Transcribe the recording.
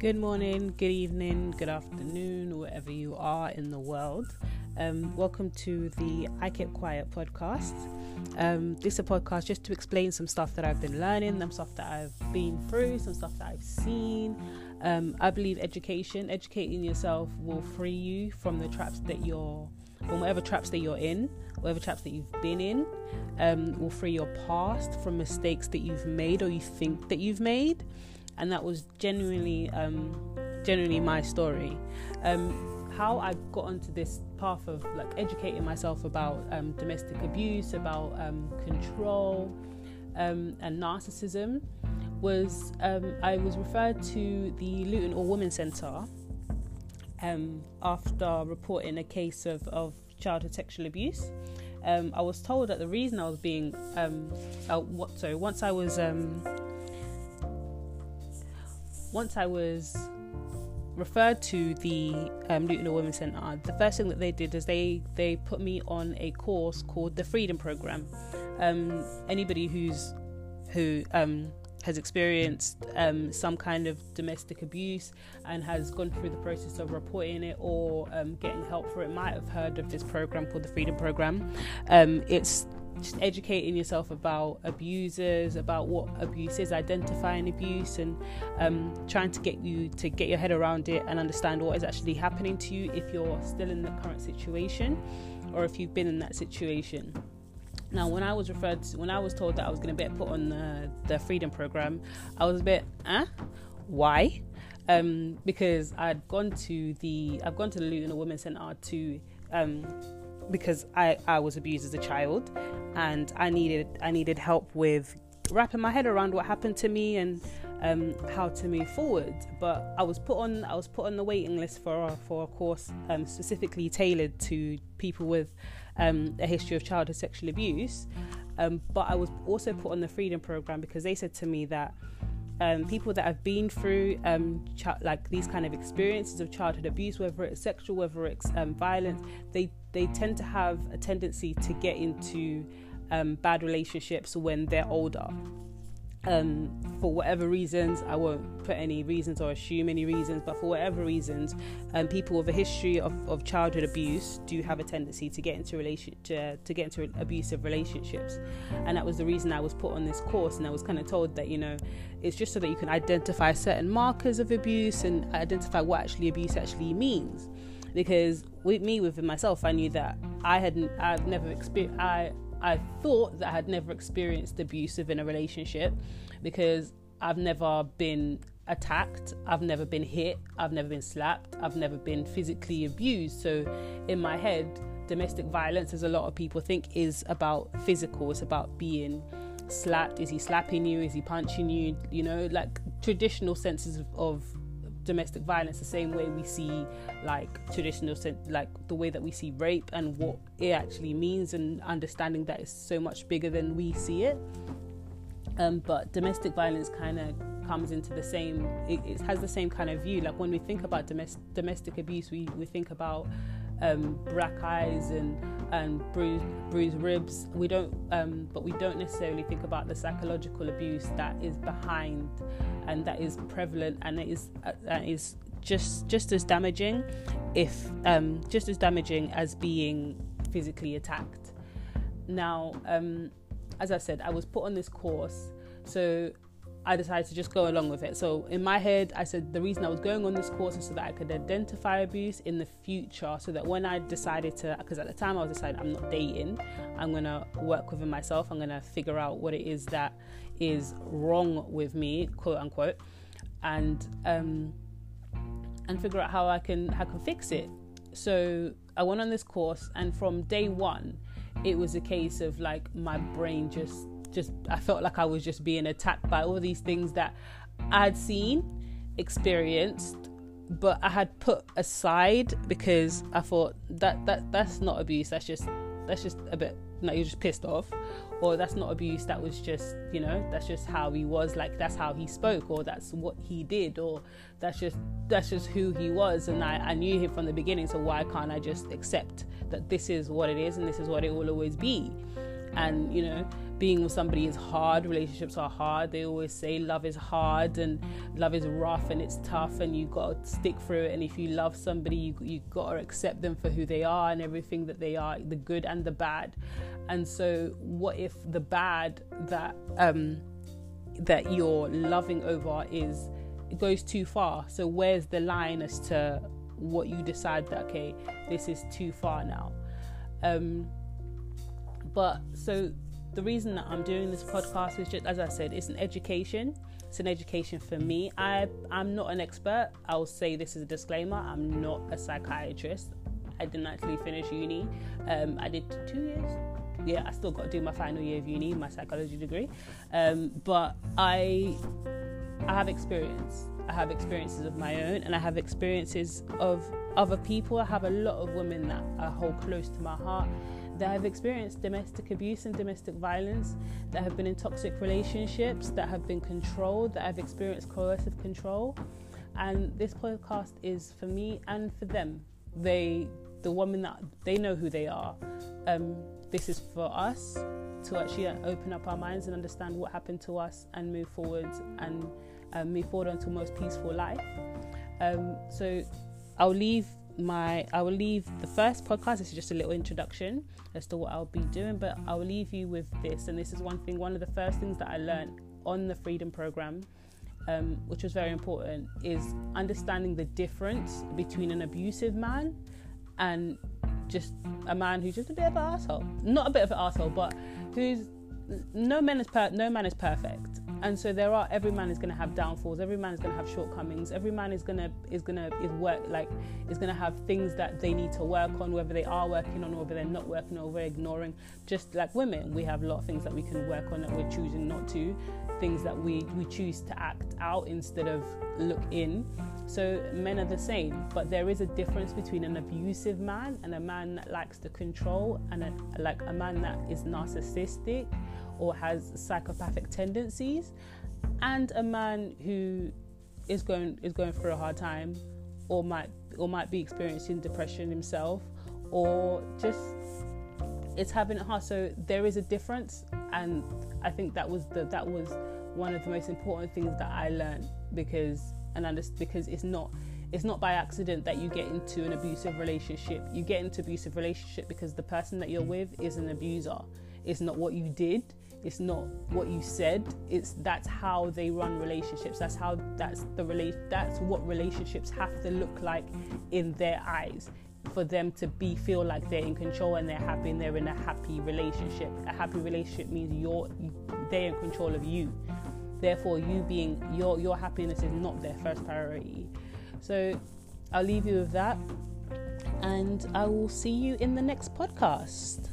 Good morning, good evening, good afternoon, wherever you are in the world. Um, welcome to the I Kept Quiet podcast. Um, this is a podcast just to explain some stuff that I've been learning, some stuff that I've been through, some stuff that I've seen. Um, I believe education, educating yourself will free you from the traps that you're, from whatever traps that you're in, whatever traps that you've been in, um, will free your past from mistakes that you've made or you think that you've made and that was genuinely um, genuinely my story. Um, how I got onto this path of like educating myself about um, domestic abuse, about um, control, um, and narcissism was um, I was referred to the Luton All Women Centre after reporting a case of, of childhood sexual abuse. I was told that the reason I was being, um, uh, what, sorry, once I was once I was referred to the um, Luton Women's Centre, the first thing that they did is they they put me on a course called the Freedom Program. Um, anybody who's who um, has experienced um, some kind of domestic abuse and has gone through the process of reporting it or um, getting help for it might have heard of this program called the Freedom Program. Um, it's just educating yourself about abusers, about what abuse is, identifying abuse, and um, trying to get you to get your head around it and understand what is actually happening to you if you're still in the current situation or if you've been in that situation. Now, when I was referred, to, when I was told that I was going to be put on the, the freedom program, I was a bit, eh, why? Um, because I'd gone to the, I've gone to the Luton Women's Centre to um, because I, I was abused as a child and I needed I needed help with wrapping my head around what happened to me and um, how to move forward. But I was put on I was put on the waiting list for for a course um, specifically tailored to people with um, a history of childhood sexual abuse. Um, but I was also put on the freedom program because they said to me that um, people that have been through um, ch- like these kind of experiences of childhood abuse, whether it's sexual, whether it's um, violence, they they tend to have a tendency to get into um, bad relationships when they're older um, for whatever reasons, I won't put any reasons or assume any reasons, but for whatever reasons, um, people with a history of, of childhood abuse do have a tendency to get into relation to, to get into abusive relationships, and that was the reason I was put on this course, and I was kind of told that you know it's just so that you can identify certain markers of abuse and identify what actually abuse actually means, because with me within myself, I knew that I hadn't I've never experienced I I thought that I had never experienced abusive in a relationship because I've never been attacked, I've never been hit, I've never been slapped, I've never been physically abused. So in my head, domestic violence, as a lot of people think, is about physical, it's about being slapped. Is he slapping you? Is he punching you? You know, like traditional senses of, of domestic violence the same way we see like traditional like the way that we see rape and what it actually means and understanding that it's so much bigger than we see it. Um, but domestic violence kind of comes into the same it, it, has the same kind of view like when we think about domestic domestic abuse we, we think about um, black eyes and and bruised bruised ribs. We don't, um, but we don't necessarily think about the psychological abuse that is behind and that is prevalent and that is uh, that is just just as damaging, if um, just as damaging as being physically attacked. Now, um, as I said, I was put on this course, so I decided to just go along with it. So in my head, I said the reason I was going on this course is so that I could identify abuse in the future, so that when I decided to, because at the time I was deciding I'm not dating, I'm gonna work within myself. I'm gonna figure out what it is that is wrong with me, quote unquote, and um, and figure out how I can how I can fix it. So I went on this course, and from day one, it was a case of like my brain just just I felt like I was just being attacked by all these things that I had seen, experienced, but I had put aside because I thought that that that's not abuse. That's just that's just a bit no, you're just pissed off, or that's not abuse. That was just you know that's just how he was. Like that's how he spoke, or that's what he did, or that's just that's just who he was. And I, I knew him from the beginning. So why can't I just accept that this is what it is and this is what it will always be? And you know being with somebody is hard relationships are hard they always say love is hard and love is rough and it's tough and you got to stick through it and if you love somebody you you got to accept them for who they are and everything that they are the good and the bad. And so what if the bad that um that you're loving over is it goes too far? So where's the line as to what you decide that okay this is too far now? Um but so the reason that I'm doing this podcast is just as I said, it's an education. It's an education for me. I I'm not an expert. I'll say this as a disclaimer. I'm not a psychiatrist. I didn't actually finish uni. Um, I did two years. Yeah, I still got to do my final year of uni, my psychology degree. Um, but I I have experience. I have experiences of my own, and I have experiences of other people. I have a lot of women that I hold close to my heart that have experienced domestic abuse and domestic violence, that have been in toxic relationships, that have been controlled, that have experienced coercive control. And this podcast is for me and for them. They, the women that they know who they are. Um, this is for us to actually open up our minds and understand what happened to us and move forward and um, move forward onto a most peaceful life. Um, so I'll leave my I will leave the first podcast. This is just a little introduction as to what I'll be doing, but I will leave you with this. And this is one thing. One of the first things that I learned on the Freedom Program, um, which was very important, is understanding the difference between an abusive man and just a man who's just a bit of an asshole. Not a bit of an asshole, but who's no man is per- no man is perfect and so there are every man is going to have downfalls every man is going to have shortcomings every man is going to is going to is work like is going to have things that they need to work on whether they are working on or whether they're not working on or they're ignoring. Just like women we have a lot of things that we can work on that we're choosing not to things that we we choose to act out instead of look in. So men are the same but there is a difference between an abusive man and a man that likes to control and a, like a man that is narcissistic or has psychopathic tendencies, and a man who is going is going through a hard time, or might or might be experiencing depression himself, or just it's having it hard. So there is a difference, and I think that was the that was one of the most important things that I learned because and understand because it's not it's not by accident that you get into an abusive relationship. You get into abusive relationship because the person that you're with is an abuser. It's not what you did it's not what you said. It's that's how they run relationships. That's how that's the relate that's what relationships have to look like in their eyes for them to be feel like they're in control and they're happy and they're in a happy relationship. A happy relationship means you're they're in control of you. Therefore you being your your happiness is not their first priority. So i'll leave you with that and i will see you in the next podcast